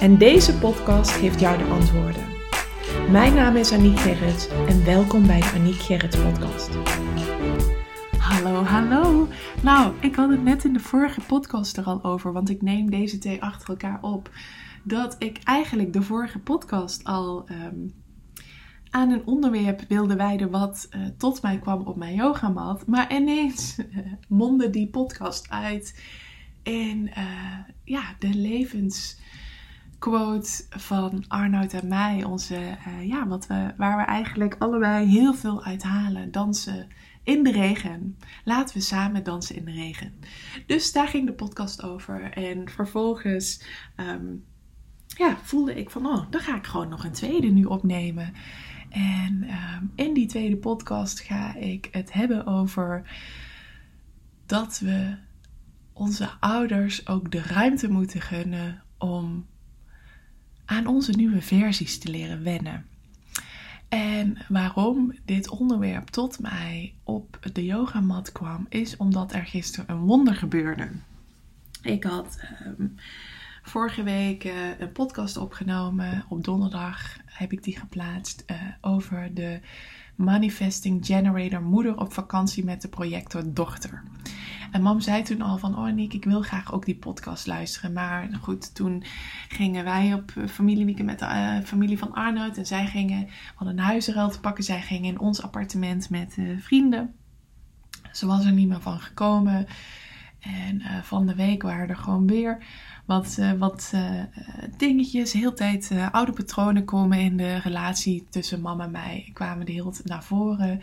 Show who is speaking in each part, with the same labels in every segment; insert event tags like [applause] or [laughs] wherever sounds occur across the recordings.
Speaker 1: En deze podcast geeft jou de antwoorden. Mijn naam is Aniek Gerrits en welkom bij de Aniek Gerrits podcast. Hallo, hallo. Nou, ik had het net in de vorige podcast er al over, want ik neem deze twee achter elkaar op. Dat ik eigenlijk de vorige podcast al ehm, aan een onderwerp wilde wijden wat uh, tot mij kwam op mijn yogamat. Maar ineens uh, [laughs] mondde die podcast uit in uh, ja, de levens quote van Arnoud en mij. Onze, uh, ja, wat we, waar we eigenlijk allebei heel veel uit halen. Dansen in de regen. Laten we samen dansen in de regen. Dus daar ging de podcast over. En vervolgens um, ja, voelde ik van, oh, dan ga ik gewoon nog een tweede nu opnemen. En um, in die tweede podcast ga ik het hebben over dat we onze ouders ook de ruimte moeten gunnen om aan onze nieuwe versies te leren wennen. En waarom dit onderwerp tot mij op de yogamat kwam, is omdat er gisteren een wonder gebeurde. Ik had um, vorige week uh, een podcast opgenomen. Op donderdag heb ik die geplaatst uh, over de Manifesting Generator moeder op vakantie met de projector dochter. En mam zei toen al van, oh Nick, ik wil graag ook die podcast luisteren. Maar goed, toen gingen wij op familieweekend met de uh, familie van Arnoud. En zij gingen, hadden een huizenruil te pakken. Zij gingen in ons appartement met uh, vrienden. Ze was er niet meer van gekomen. En uh, van de week waren er gewoon weer wat, uh, wat uh, dingetjes. Heel tijd oude patronen komen in de relatie tussen mama en mij. Kwamen de hele tijd naar voren.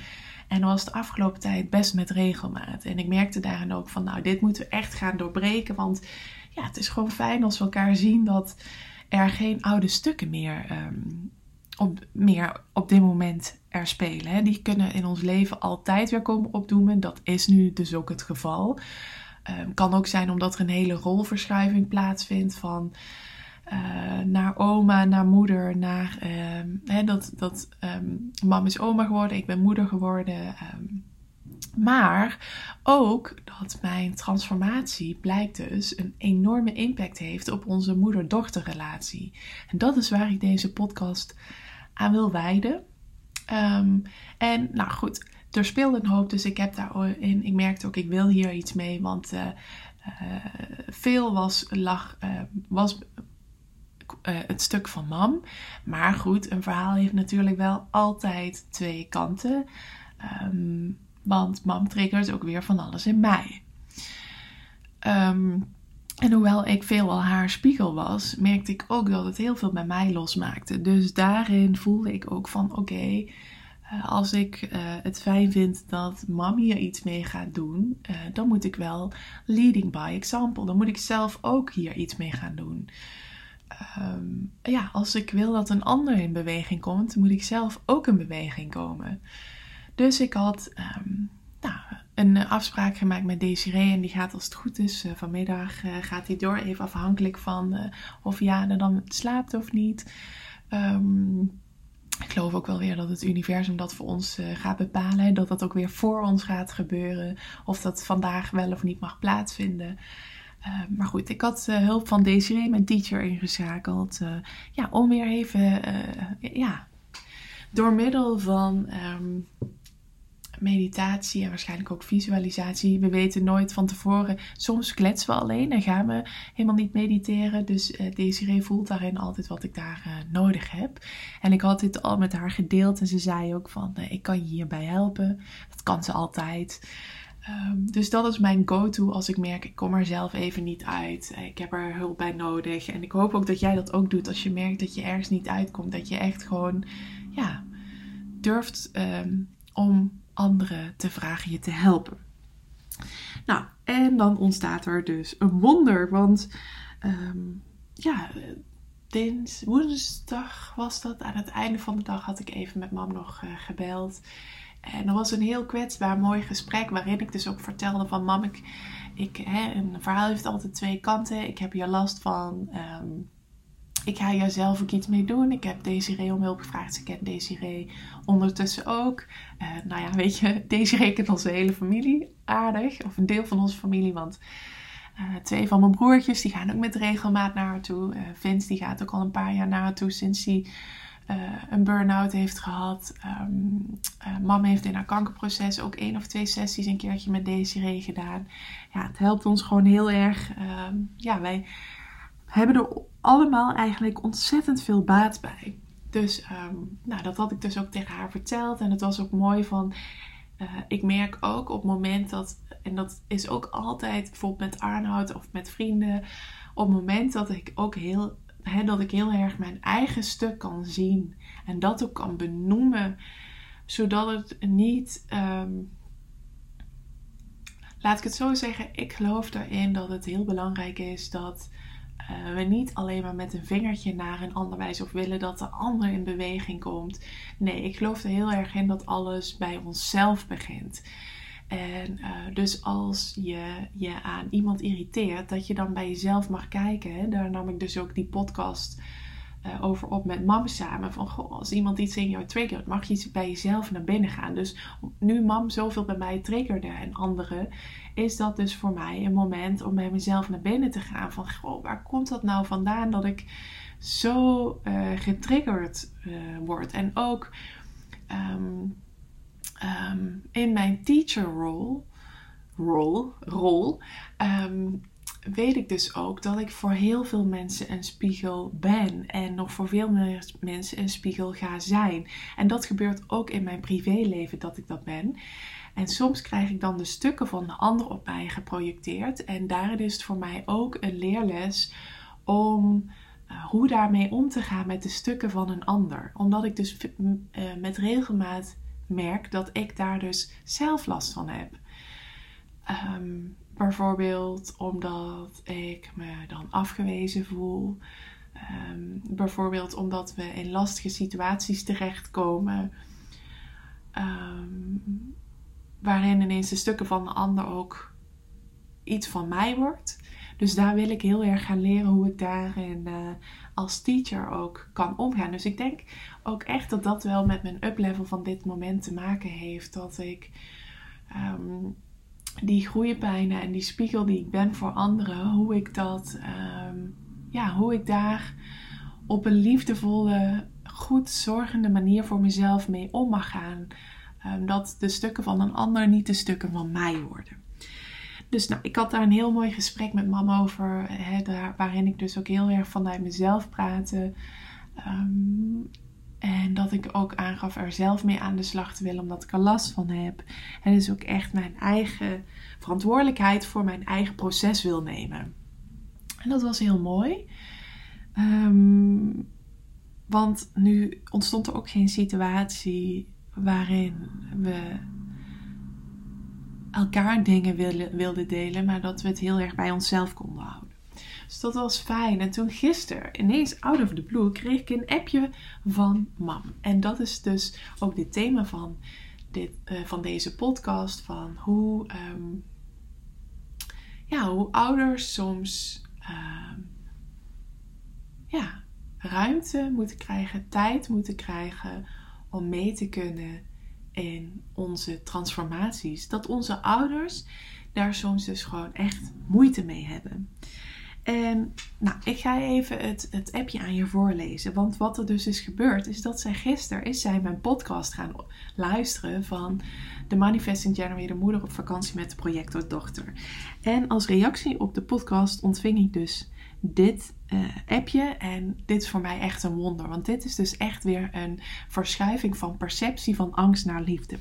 Speaker 1: En was de afgelopen tijd best met regelmaat. En ik merkte daarin ook van, nou, dit moeten we echt gaan doorbreken. Want ja, het is gewoon fijn als we elkaar zien dat er geen oude stukken meer, um, op, meer op dit moment er spelen. Hè. Die kunnen in ons leven altijd weer komen opdoemen. Dat is nu dus ook het geval. Um, kan ook zijn omdat er een hele rolverschuiving plaatsvindt van uh, naar oma, naar moeder, naar um, dat, dat um, mam is oma geworden, ik ben moeder geworden. maar ook dat mijn transformatie blijkt dus een enorme impact heeft op onze moeder-dochterrelatie. En dat is waar ik deze podcast aan wil wijden. en nou goed, er speelde een hoop, dus ik heb daarin, ik merkte ook, ik wil hier iets mee, want uh, uh, veel was, lag, uh, was het stuk van mam. Maar goed, een verhaal heeft natuurlijk wel altijd twee kanten. Um, want mam triggert ook weer van alles in mij. Um, en hoewel ik veelal haar spiegel was, merkte ik ook dat het heel veel bij mij losmaakte. Dus daarin voelde ik ook van oké, als ik uh, het fijn vind dat mam hier iets mee gaat doen, uh, dan moet ik wel leading by example. Dan moet ik zelf ook hier iets mee gaan doen. Um, ja, als ik wil dat een ander in beweging komt, moet ik zelf ook in beweging komen. Dus ik had um, nou, een afspraak gemaakt met Desiree en die gaat als het goed is vanmiddag gaat die door, even afhankelijk van of ja dan slaapt of niet. Um, ik geloof ook wel weer dat het universum dat voor ons uh, gaat bepalen. Dat dat ook weer voor ons gaat gebeuren. Of dat vandaag wel of niet mag plaatsvinden. Uh, maar goed, ik had uh, hulp van Desiree, mijn teacher, ingeschakeld. ja, om weer even, ja, door middel van um, meditatie en waarschijnlijk ook visualisatie. We weten nooit van tevoren. Soms kletsen we alleen en gaan we helemaal niet mediteren. Dus uh, Desiree voelt daarin altijd wat ik daar uh, nodig heb. En ik had dit al met haar gedeeld en ze zei ook van uh, ik kan je hierbij helpen. Dat kan ze altijd. Um, dus dat is mijn go-to als ik merk ik kom er zelf even niet uit. Ik heb er hulp bij nodig. En ik hoop ook dat jij dat ook doet als je merkt dat je ergens niet uitkomt. Dat je echt gewoon ja, durft um, om anderen te vragen je te helpen. Nou, en dan ontstaat er dus een wonder. Want um, ja, dins, woensdag was dat. Aan het einde van de dag had ik even met mam nog gebeld. En dat was een heel kwetsbaar, mooi gesprek. Waarin ik dus ook vertelde van mam, ik, ik, hè, een verhaal heeft altijd twee kanten. Ik heb hier last van. Ehm, ik ga hier zelf ook iets mee doen. Ik heb Desiree om hulp gevraagd. Ze kent Desiree ondertussen ook. Uh, nou ja, weet je, [laughs] Desiree kent onze hele familie aardig. Of een deel van onze familie, want uh, twee van mijn broertjes die gaan ook met regelmaat naar haar toe. Uh, Vince die gaat ook al een paar jaar naar haar toe sinds hij een burn-out heeft gehad. Um, mam heeft in haar kankerproces ook één of twee sessies een keertje met Desiree gedaan. Ja, het helpt ons gewoon heel erg. Ehm, ja, wij hebben er allemaal eigenlijk ontzettend veel baat bij. Dus ehm, nou, dat had ik dus ook tegen haar verteld. En het was ook mooi van. Uh, ik merk ook op het moment dat. En dat is ook altijd bijvoorbeeld met Arnoud of met vrienden. Op het moment dat ik ook heel. Dat ik heel erg mijn eigen stuk kan zien. En dat ook kan benoemen. Zodat het niet. Um, laat ik het zo zeggen. Ik geloof erin dat het heel belangrijk is dat uh, we niet alleen maar met een vingertje naar een ander wijzen of willen dat de ander in beweging komt. Nee, ik geloof er heel erg in dat alles bij onszelf begint. En uh, dus als je je aan iemand irriteert, dat je dan bij jezelf mag kijken. Hè? Daar nam ik dus ook die podcast uh, over op met mam samen. Van goh, als iemand iets in jou triggert, mag je bij jezelf naar binnen gaan. Dus nu mam zoveel bij mij triggerde en anderen, is dat dus voor mij een moment om bij mezelf naar binnen te gaan. Van goh, waar komt dat nou vandaan dat ik zo uh, getriggerd uh, word? En ook um, um, in mijn teacher role, role, rol, um, weet ik dus ook dat ik voor heel veel mensen een spiegel ben. En nog voor veel meer mensen een spiegel ga zijn. En dat gebeurt ook in mijn privéleven dat ik dat ben. En soms krijg ik dan de stukken van de ander op mij geprojecteerd. En daarin is het voor mij ook een leerles om uh, hoe daarmee om te gaan met de stukken van een ander. Omdat ik dus uh, met regelmaat merk dat ik daar dus zelf last van heb. Um, bijvoorbeeld omdat ik me dan afgewezen voel. Um, bijvoorbeeld omdat we in lastige situaties terechtkomen. Um, waarin ineens de stukken van de ander ook iets van mij wordt. Dus daar wil ik heel erg gaan leren hoe ik daarin uh, als teacher ook kan omgaan. Dus ik denk ook echt dat dat wel met mijn uplevel van dit moment te maken heeft. Dat ik um, die groeipijnen en die spiegel die ik ben voor anderen, hoe ik dat, um, ja, hoe ik daar op een liefdevolle, goed zorgende manier voor mezelf mee om mag gaan. Um, dat de stukken van een ander niet de stukken van mij worden. Dus nou, ik had daar een heel mooi gesprek met mama over, waarin ik dus ook heel erg vanuit mezelf praatte. Um, dat ik ook aangaf er zelf mee aan de slag te willen, omdat ik er last van heb. En dus ook echt mijn eigen verantwoordelijkheid voor mijn eigen proces wil nemen. En dat was heel mooi. Um, want nu ontstond er ook geen situatie waarin we elkaar dingen wilden delen, maar dat we het heel erg bij onszelf konden houden. Dus dat was fijn. En toen gisteren, ineens out of the blue, kreeg ik een appje van mam. En dat is dus ook dit thema van, dit, uh, van deze podcast. Van hoe, um, ja, hoe ouders soms uh, ja, ruimte moeten krijgen, tijd moeten krijgen om mee te kunnen in onze transformaties. Dat onze ouders daar soms dus gewoon echt moeite mee hebben. En nou, ik ga even het, het appje aan je voorlezen. Want wat er dus is gebeurd, is dat zij gisteren is zij mijn podcast gaan luisteren van de Manifesting Generator Moeder op vakantie met de projectordochter. En als reactie op de podcast ontving ik dus dit uh, appje. En dit is voor mij echt een wonder. Want dit is dus echt weer een verschuiving van perceptie van angst naar liefde.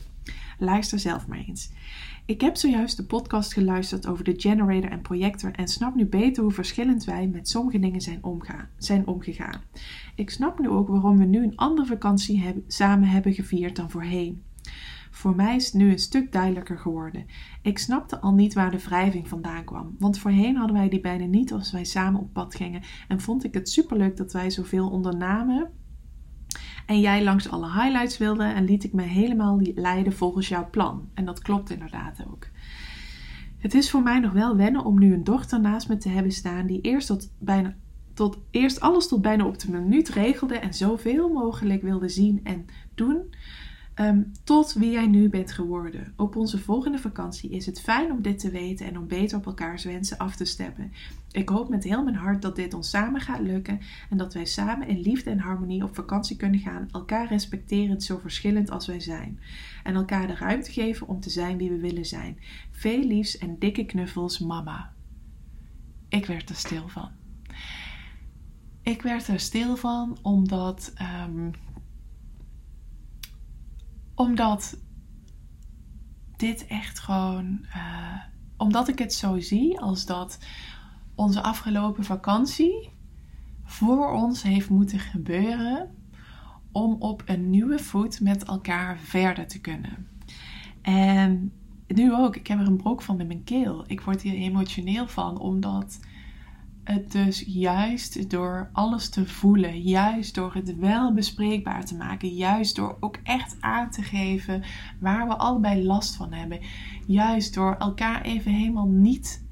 Speaker 1: Luister zelf maar eens. Ik heb zojuist de podcast geluisterd over de generator en projector en snap nu beter hoe verschillend wij met sommige dingen zijn, omgaan, zijn omgegaan. Ik snap nu ook waarom we nu een andere vakantie samen hebben gevierd dan voorheen. Voor mij is het nu een stuk duidelijker geworden. Ik snapte al niet waar de wrijving vandaan kwam. Want voorheen hadden wij die bijna niet als wij samen op pad gingen. En vond ik het superleuk dat wij zoveel ondernamen. En jij langs alle highlights wilde en liet ik me helemaal leiden volgens jouw plan. En dat klopt inderdaad ook. Het is voor mij nog wel wennen om nu een dochter naast me te hebben staan die eerst tot bijna tot eerst alles tot bijna op de minuut regelde en zoveel mogelijk wilde zien en doen. Ehm, tot wie jij nu bent geworden. Op onze volgende vakantie is het fijn om dit te weten en om beter op elkaars wensen af te stemmen. Ik hoop met heel mijn hart dat dit ons samen gaat lukken en dat wij samen in liefde en harmonie op vakantie kunnen gaan, elkaar respecterend zo verschillend als wij zijn. En elkaar de ruimte geven om te zijn wie we willen zijn. Veel liefs en dikke knuffels, mama. Ik werd er stil van. Ik werd er stil van omdat. Um, omdat dit echt gewoon. Uh, omdat ik het zo zie als dat onze afgelopen vakantie voor ons heeft moeten gebeuren om op een nieuwe voet met elkaar verder te kunnen. En nu ook, ik heb er een brok van in mijn keel. Ik word hier emotioneel van, omdat het dus juist door alles te voelen, juist door het wel bespreekbaar te maken, juist door ook echt aan te geven waar we allebei last van hebben, juist door elkaar even helemaal niet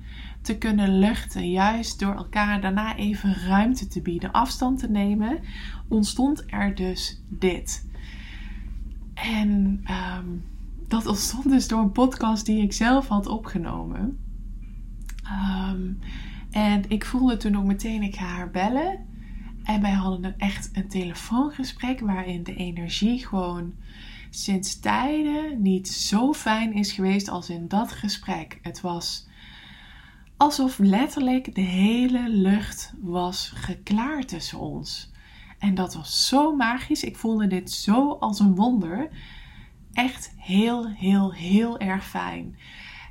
Speaker 1: te kunnen luchten, juist door elkaar daarna even ruimte te bieden, afstand te nemen, ontstond er dus dit. En ehm, dat ontstond dus door een podcast die ik zelf had opgenomen. Um, en ik voelde toen ook meteen, ik ga haar bellen. En wij hadden een, echt een telefoongesprek waarin de energie gewoon sinds tijden niet zo fijn is geweest als in dat gesprek. Het was alsof letterlijk de hele lucht was geklaard tussen ons. En dat was zo magisch. Ik voelde dit zo als een wonder. Echt heel, heel, heel erg fijn.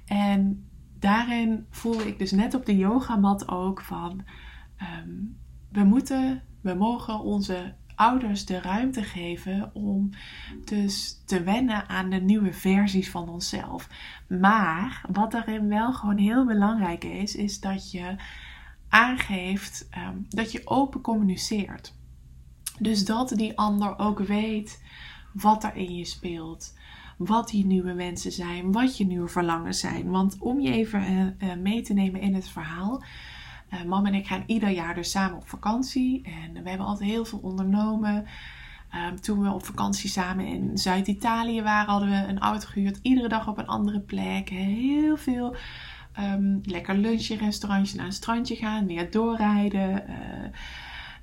Speaker 1: En daarin voelde ik dus net op de yogamat ook van ehm, we moeten, we mogen onze ouders de ruimte geven om dus te wennen aan de nieuwe versies van onszelf. Maar wat daarin wel gewoon heel belangrijk is, is dat je aangeeft ehm, dat je open communiceert. Dus dat die ander ook weet wat er in je speelt wat die nieuwe wensen zijn, wat je nieuwe verlangens zijn. Want om je even uh, mee te nemen in het verhaal. Uh, mam en ik gaan ieder jaar dus samen op vakantie. En we hebben altijd heel veel ondernomen. Ehm, toen we op vakantie samen in Zuid-Italië waren, hadden we een auto gehuurd. Iedere dag op een andere plek. Heel veel um, lekker lunchen, restaurantje naar een strandje gaan. Weer doorrijden.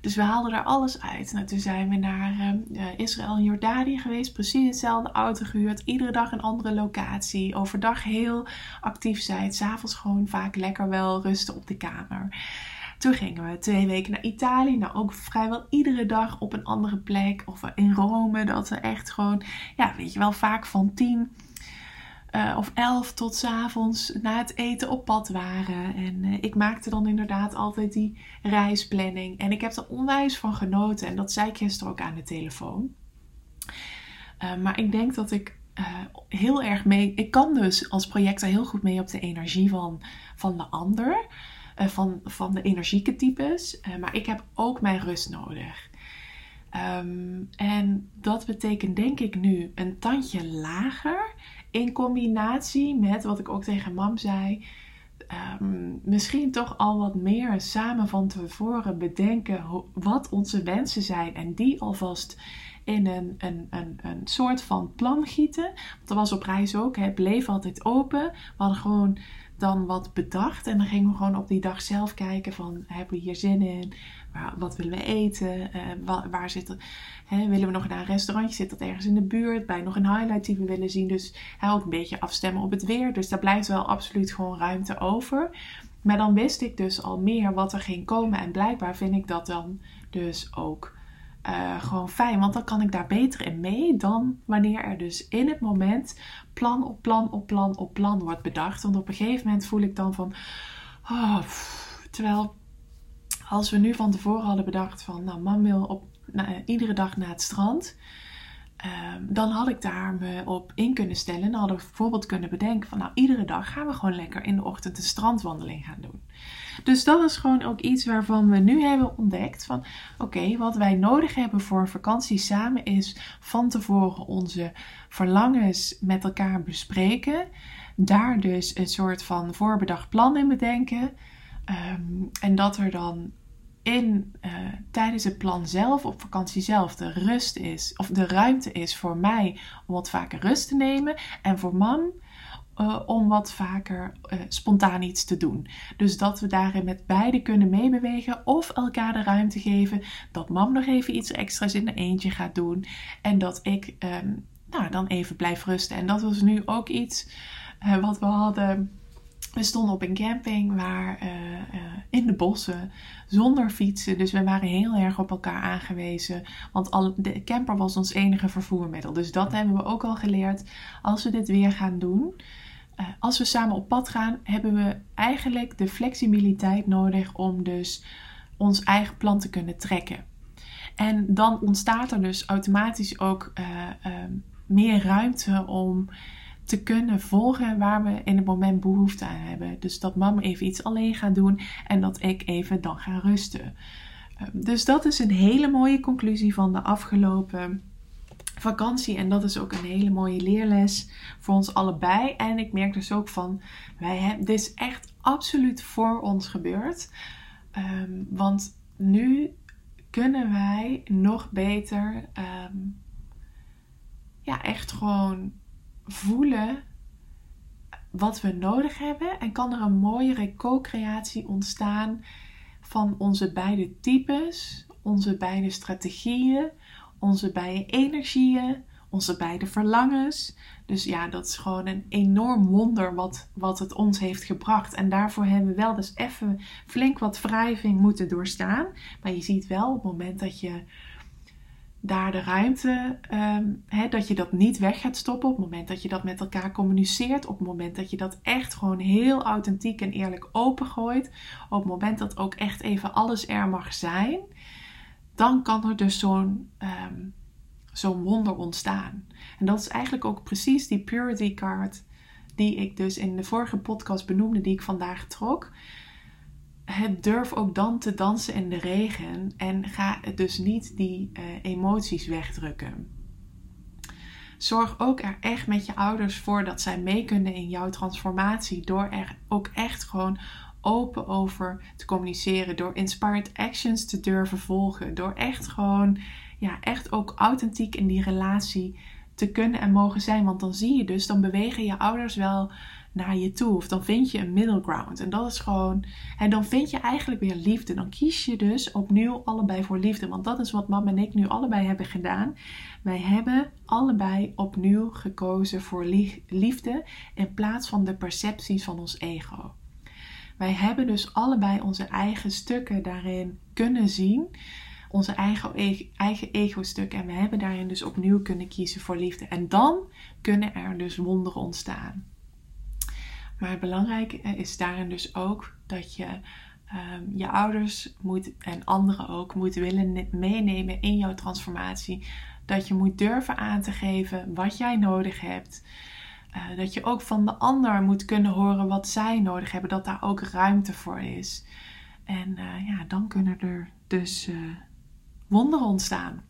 Speaker 1: Dus we haalden daar alles uit. Nou, toen zijn we naar uh, Israël en Jordanië geweest. Precies hetzelfde auto gehuurd. Iedere dag een andere locatie. Overdag heel actief zijn. S'avonds gewoon vaak lekker wel rusten op de kamer. Toen gingen we twee weken naar Italië. Nou, ook vrijwel iedere dag op een andere plek. Of in Rome. Dat we echt gewoon, ja, weet je wel, vaak van tien uh, of elf tot s avonds na het eten op pad waren. En uh, ik maakte dan inderdaad altijd die reisplanning. En ik heb er onwijs van genoten. En dat zei ik gisteren ook aan de telefoon. Uh, maar ik denk dat ik heel erg mee. Ik kan dus als projector heel goed mee op de energie van, van de ander. van, van de energieke types. maar ik heb ook mijn rust nodig. Um, en dat betekent denk ik nu een tandje lager in combinatie met wat ik ook tegen mam zei. Ehm, misschien toch al wat meer samen van tevoren bedenken wat onze wensen zijn. En die alvast in een, een, een, een soort van plan gieten. Want dat was op reis ook. Het bleef altijd open. We hadden gewoon dan wat bedacht. En dan gingen we gewoon op die dag zelf kijken van hebben we hier zin in? wat willen we eten? Uh, waar, waar zit hè, willen we nog naar een restaurantje? Zit dat ergens in de buurt? Bij nog een highlight die we willen zien? Dus hè, ook een beetje afstemmen op het weer. Dus daar blijft wel absoluut gewoon ruimte over. Maar dan wist ik dus al meer wat er ging komen. En blijkbaar vind ik dat dan dus ook uh, gewoon fijn. Want dan kan ik daar beter in mee dan wanneer er dus in het moment plan op plan op plan op plan wordt bedacht. Want op een gegeven moment voel ik dan van. Oh, terwijl als we nu van tevoren hadden bedacht van, nou, mam wil op, iedere dag naar het strand. Ehm, dan had ik daar me op in kunnen stellen. En dan hadden we bijvoorbeeld kunnen bedenken van nou, iedere dag gaan we gewoon lekker in de ochtend een strandwandeling gaan doen. Dus dat is gewoon ook iets waarvan we nu hebben ontdekt van oké, wat wij nodig hebben voor een vakantie samen is van tevoren onze verlangens met elkaar bespreken. Daar dus een soort van voorbedacht plan in bedenken. Ehm, en dat er dan in, uh, tijdens het plan zelf, op vakantie zelf, de rust is, of de ruimte is voor mij om wat vaker rust te nemen. En voor mam uh, om wat vaker uh, spontaan iets te doen. Dus dat we daarin met beide kunnen meebewegen of elkaar de ruimte geven. Dat mam nog even iets extra's in de eentje gaat doen. En dat ik um, nou, dan even blijf rusten. En dat was nu ook iets wat we hadden we stonden op een camping waar in de bossen zonder fietsen. Dus we waren heel erg op elkaar aangewezen. Want al, de camper was ons enige vervoermiddel. Dus dat hebben we ook al geleerd. Als we dit weer gaan doen, als we samen op pad gaan, hebben we eigenlijk de flexibiliteit nodig om dus ons eigen plan te kunnen trekken. En dan ontstaat er dus automatisch ook meer ruimte om te kunnen volgen waar we in het moment behoefte aan hebben. Dus dat mama even iets alleen gaat doen en dat ik even dan ga rusten. Ehm, dus dat is een hele mooie conclusie van de afgelopen vakantie. En dat is ook een hele mooie leerles voor ons allebei. En ik merk dus ook van, wij hebben, dit is echt absoluut voor ons gebeurd. Ehm, want nu kunnen wij nog beter um, ja, echt gewoon voelen wat we nodig hebben en kan er een mooiere co-creatie ontstaan van onze beide types, onze beide strategieën, onze beide energieën, onze beide verlangens. Dus ja, dat is gewoon een enorm wonder wat, wat het ons heeft gebracht. En daarvoor hebben we wel dus even flink wat wrijving moeten doorstaan. Maar je ziet wel op het moment dat je daar de ruimte, um, dat je dat niet weg gaat stoppen op het moment dat je dat met elkaar communiceert, op het moment dat je dat echt gewoon heel authentiek en eerlijk opengooit, op het moment dat ook echt even alles er mag zijn, dan kan er dus zo'n um, zo'n wonder ontstaan. En dat is eigenlijk ook precies die purity card die ik dus in de vorige podcast benoemde, die ik vandaag trok het durf ook dan te dansen in de regen en ga dus niet die uh, emoties wegdrukken. Zorg ook er echt met je ouders voor dat zij mee kunnen in jouw transformatie door er ook echt gewoon open over te communiceren, door inspired actions te durven volgen, door echt gewoon ja, echt ook authentiek in die relatie te kunnen en mogen zijn, want dan zie je dus dan bewegen je ouders wel naar je toe. Of dan vind je een middle ground. En dat is gewoon. En dan vind je eigenlijk weer liefde. Dan kies je dus opnieuw allebei voor liefde. Want dat is wat mama en ik nu allebei hebben gedaan. Wij hebben allebei opnieuw gekozen voor liefde. In plaats van de percepties van ons ego. Wij hebben dus allebei onze eigen stukken daarin kunnen zien. Onze eigen, eigen ego-stukken. En we hebben daarin dus opnieuw kunnen kiezen voor liefde. En dan kunnen er dus wonderen ontstaan. Maar het belangrijke is daarin dus ook dat je um, je ouders moet, en anderen ook moet willen meenemen in jouw transformatie. Dat je moet durven aan te geven wat jij nodig hebt. Uh, dat je ook van de ander moet kunnen horen wat zij nodig hebben. Dat daar ook ruimte voor is. En uh, ja, dan kunnen er dus uh, wonderen ontstaan.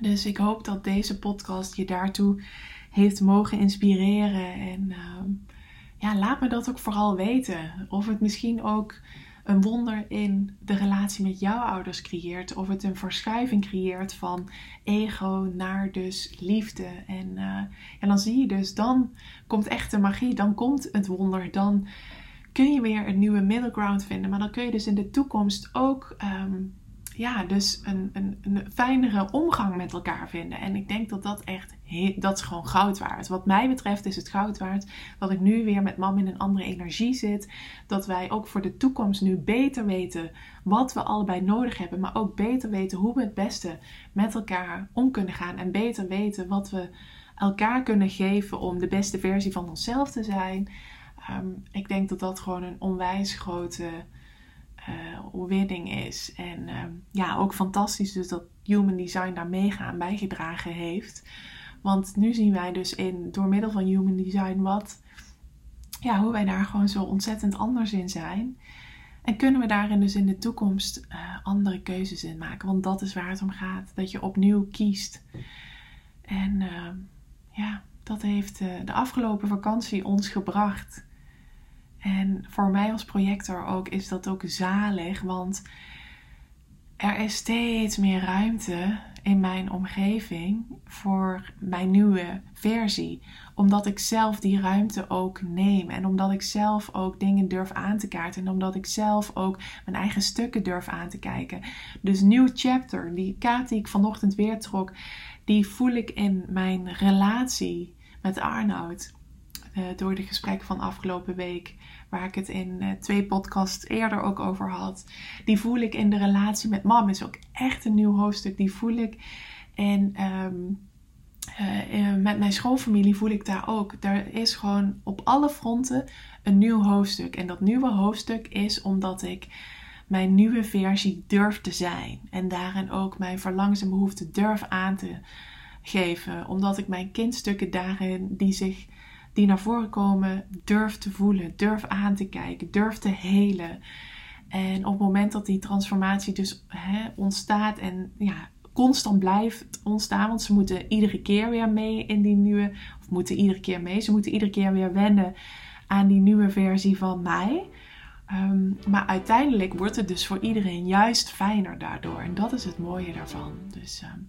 Speaker 1: Dus ik hoop dat deze podcast je daartoe heeft mogen inspireren. En ehm, ja, laat me dat ook vooral weten. Of het misschien ook een wonder in de relatie met jouw ouders creëert. Of het een verschuiving creëert van ego naar dus liefde. En, en dan zie je dus, dan komt echt de magie, dan komt het wonder. Dan kun je weer een nieuwe middle ground vinden. Maar dan kun je dus in de toekomst ook um, ja, dus een, een, een fijnere omgang met elkaar vinden. En ik denk dat dat echt, dat is gewoon goud waard. Wat mij betreft is het goud waard dat ik nu weer met mam in een andere energie zit. Dat wij ook voor de toekomst nu beter weten wat we allebei nodig hebben. Maar ook beter weten hoe we het beste met elkaar om kunnen gaan. En beter weten wat we elkaar kunnen geven om de beste versie van onszelf te zijn. Um, ik denk dat dat gewoon een onwijs grote uh, winning is. En ehm, ja, ook fantastisch dus dat Human Design daar mega aan bijgedragen heeft. Want nu zien wij dus in, door middel van Human Design wat, ja, hoe wij daar gewoon zo ontzettend anders in zijn. En kunnen we daarin dus in de toekomst uh, andere keuzes in maken? Want dat is waar het om gaat. Dat je opnieuw kiest. En uh, ja, dat heeft uh, de afgelopen vakantie ons gebracht. En voor mij als projector ook is dat ook zalig. Want er is steeds meer ruimte in mijn omgeving voor mijn nieuwe versie. Omdat ik zelf die ruimte ook neem. En omdat ik zelf ook dingen durf aan te kaarten. En omdat ik zelf ook mijn eigen stukken durf aan te kijken. Dus nieuw chapter, die kaart die ik vanochtend weer trok, die voel ik in mijn relatie met Arnoud. Uh, door de gesprekken van afgelopen week waar ik het in uh, twee podcasts eerder ook over had. Die voel ik in de relatie met mam. Is ook echt een nieuw hoofdstuk. Die voel ik. En um, uh, met mijn schoolfamilie voel ik daar ook. Daar is gewoon op alle fronten een nieuw hoofdstuk. En dat nieuwe hoofdstuk is omdat ik mijn nieuwe versie durf te zijn. En daarin ook mijn verlangens en behoeften durf aan te geven. Omdat ik mijn kindstukken daarin die zich die naar voren komen, durf te voelen, durf aan te kijken, durf te helen. En op het moment dat die transformatie dus hè, ontstaat en ja, constant blijft ontstaan, want ze moeten iedere keer weer mee in die nieuwe, of moeten iedere keer mee, ze moeten iedere keer weer wennen aan die nieuwe versie van mij. Um, maar uiteindelijk wordt het dus voor iedereen juist fijner daardoor. En dat is het mooie daarvan. Dus um,